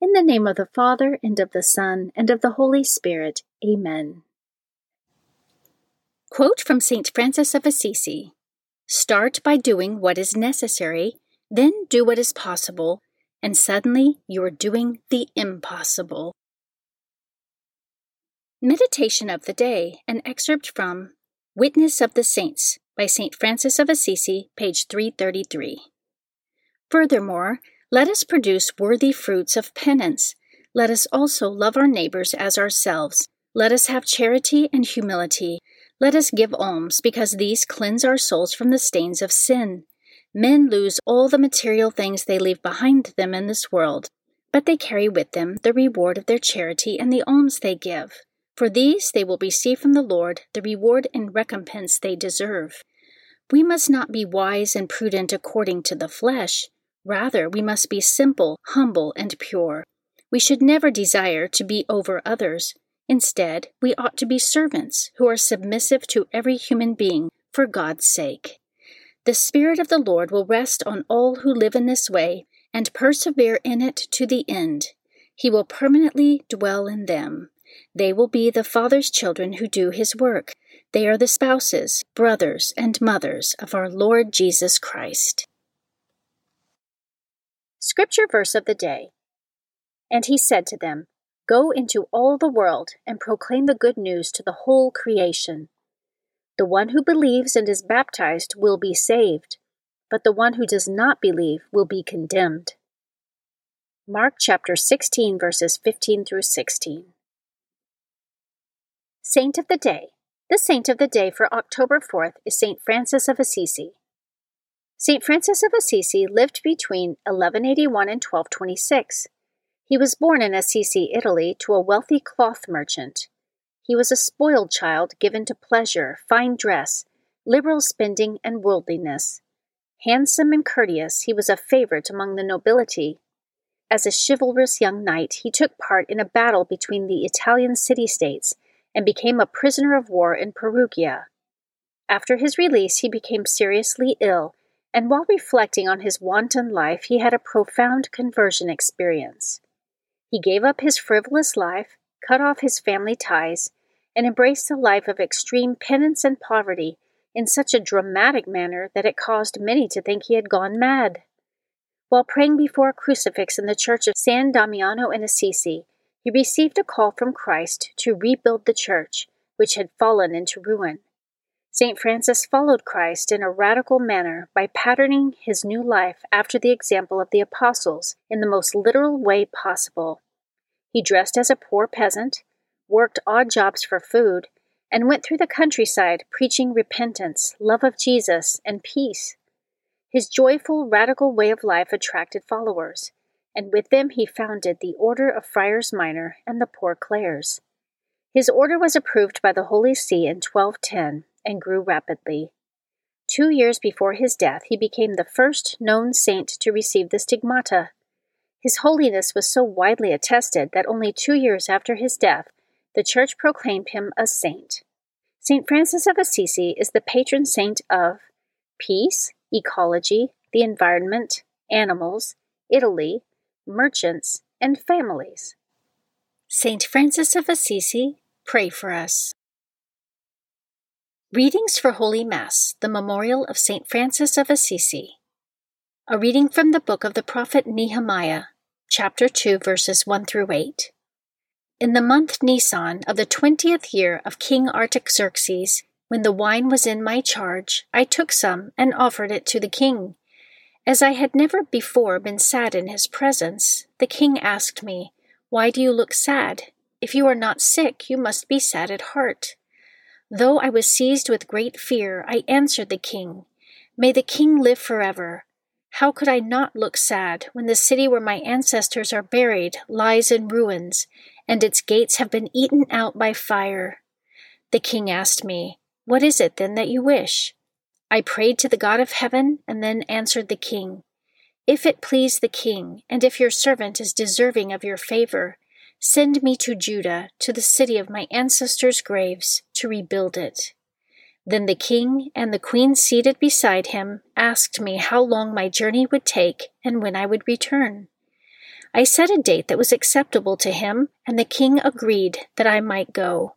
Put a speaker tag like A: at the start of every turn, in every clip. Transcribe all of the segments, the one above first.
A: In the name of the Father, and of the Son, and of the Holy Spirit. Amen. Quote from St. Francis of Assisi Start by doing what is necessary, then do what is possible, and suddenly you are doing the impossible. Meditation of the Day, an excerpt from Witness of the Saints by St. Francis of Assisi, page 333. Furthermore, let us produce worthy fruits of penance. Let us also love our neighbors as ourselves. Let us have charity and humility. Let us give alms, because these cleanse our souls from the stains of sin. Men lose all the material things they leave behind them in this world, but they carry with them the reward of their charity and the alms they give. For these they will receive from the Lord the reward and recompense they deserve. We must not be wise and prudent according to the flesh Rather, we must be simple, humble, and pure. We should never desire to be over others. Instead, we ought to be servants who are submissive to every human being for God's sake. The Spirit of the Lord will rest on all who live in this way and persevere in it to the end. He will permanently dwell in them. They will be the Father's children who do His work. They are the spouses, brothers, and mothers of our Lord Jesus Christ. Scripture verse of the day. And he said to them, Go into all the world and proclaim the good news to the whole creation. The one who believes and is baptized will be saved, but the one who does not believe will be condemned. Mark chapter 16, verses 15 through 16. Saint of the Day. The saint of the day for October 4th is Saint Francis of Assisi. St. Francis of Assisi lived between 1181 and 1226. He was born in Assisi, Italy, to a wealthy cloth merchant. He was a spoiled child given to pleasure, fine dress, liberal spending, and worldliness. Handsome and courteous, he was a favorite among the nobility. As a chivalrous young knight, he took part in a battle between the Italian city states and became a prisoner of war in Perugia. After his release, he became seriously ill and while reflecting on his wanton life, he had a profound conversion experience. He gave up his frivolous life, cut off his family ties, and embraced a life of extreme penance and poverty in such a dramatic manner that it caused many to think he had gone mad. While praying before a crucifix in the church of San Damiano in Assisi, he received a call from Christ to rebuild the church, which had fallen into ruin. St. Francis followed Christ in a radical manner by patterning his new life after the example of the apostles in the most literal way possible. He dressed as a poor peasant, worked odd jobs for food, and went through the countryside preaching repentance, love of Jesus, and peace. His joyful, radical way of life attracted followers, and with them he founded the Order of Friars Minor and the Poor Clares. His order was approved by the Holy See in 1210 and grew rapidly. Two years before his death, he became the first known saint to receive the stigmata. His holiness was so widely attested that only two years after his death, the Church proclaimed him a saint. St. Francis of Assisi is the patron saint of peace, ecology, the environment, animals, Italy, merchants, and families. St. Francis of Assisi, pray for us. Readings for Holy Mass, the Memorial of St. Francis of Assisi. A reading from the book of the prophet Nehemiah, chapter 2, verses 1 through 8. In the month Nisan of the twentieth year of King Artaxerxes, when the wine was in my charge, I took some and offered it to the king. As I had never before been sad in his presence, the king asked me, Why do you look sad? If you are not sick, you must be sad at heart. Though I was seized with great fear, I answered the king, May the king live forever. How could I not look sad when the city where my ancestors are buried lies in ruins, and its gates have been eaten out by fire? The king asked me, What is it then that you wish? I prayed to the God of heaven, and then answered the king, If it please the king, and if your servant is deserving of your favor, send me to Judah, to the city of my ancestors' graves, to rebuild it. Then the king and the queen seated beside him asked me how long my journey would take and when I would return. I set a date that was acceptable to him, and the king agreed that I might go.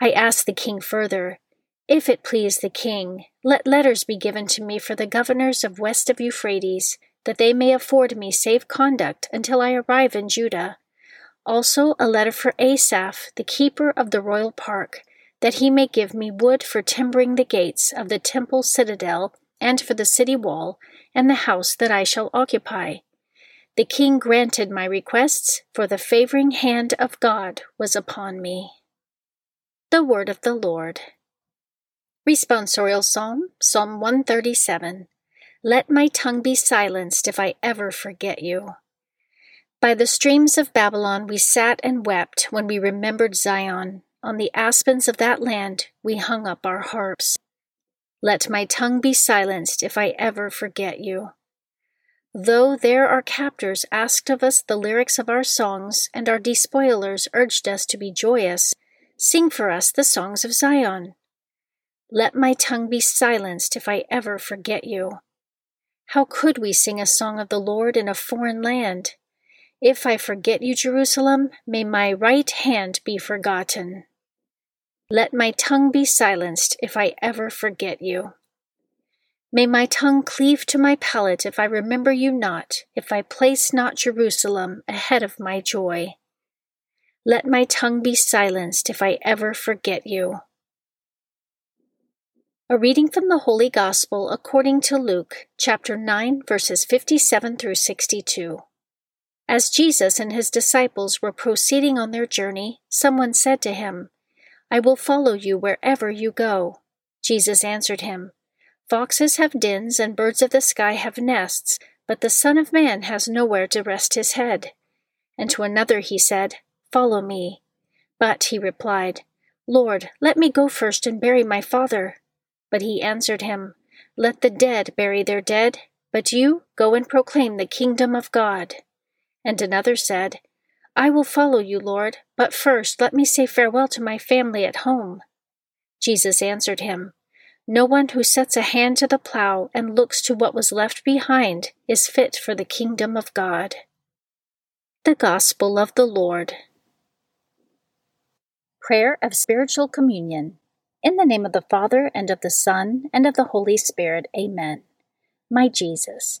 A: I asked the king further, If it please the king, let letters be given to me for the governors of west of Euphrates, that they may afford me safe conduct until I arrive in Judah. Also a letter for Asaph, the keeper of the royal park, that he may give me wood for timbering the gates of the temple citadel, and for the city wall, and the house that I shall occupy. The king granted my requests, for the favoring hand of God was upon me. The Word of the Lord. Responsorial Psalm, Psalm 137. Let my tongue be silenced if I ever forget you. By the streams of Babylon we sat and wept when we remembered Zion. On the aspens of that land we hung up our harps. Let my tongue be silenced if I ever forget you. Though there our captors asked of us the lyrics of our songs, and our despoilers urged us to be joyous, sing for us the songs of Zion. Let my tongue be silenced if I ever forget you. How could we sing a song of the Lord in a foreign land? If I forget you, Jerusalem, may my right hand be forgotten. Let my tongue be silenced if I ever forget you. May my tongue cleave to my palate if I remember you not, if I place not Jerusalem ahead of my joy. Let my tongue be silenced if I ever forget you. A reading from the Holy Gospel according to Luke, chapter 9, verses 57 through 62. As Jesus and his disciples were proceeding on their journey, someone said to him, I will follow you wherever you go. Jesus answered him, Foxes have dens and birds of the sky have nests, but the Son of Man has nowhere to rest his head. And to another he said, Follow me. But he replied, Lord, let me go first and bury my father. But he answered him, Let the dead bury their dead, but you go and proclaim the kingdom of God. And another said, I will follow you, Lord, but first let me say farewell to my family at home. Jesus answered him, No one who sets a hand to the plow and looks to what was left behind is fit for the kingdom of God. The Gospel of the Lord. Prayer of Spiritual Communion. In the name of the Father, and of the Son, and of the Holy Spirit, Amen. My Jesus,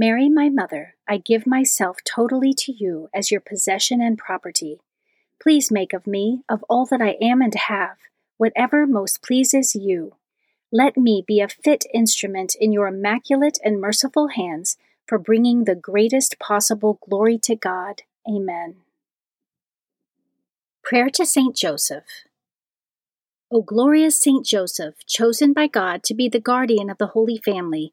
A: Mary, my mother, I give myself totally to you as your possession and property. Please make of me, of all that I am and have, whatever most pleases you. Let me be a fit instrument in your immaculate and merciful hands for bringing the greatest possible glory to God. Amen. Prayer to Saint Joseph. O glorious Saint Joseph, chosen by God to be the guardian of the Holy Family,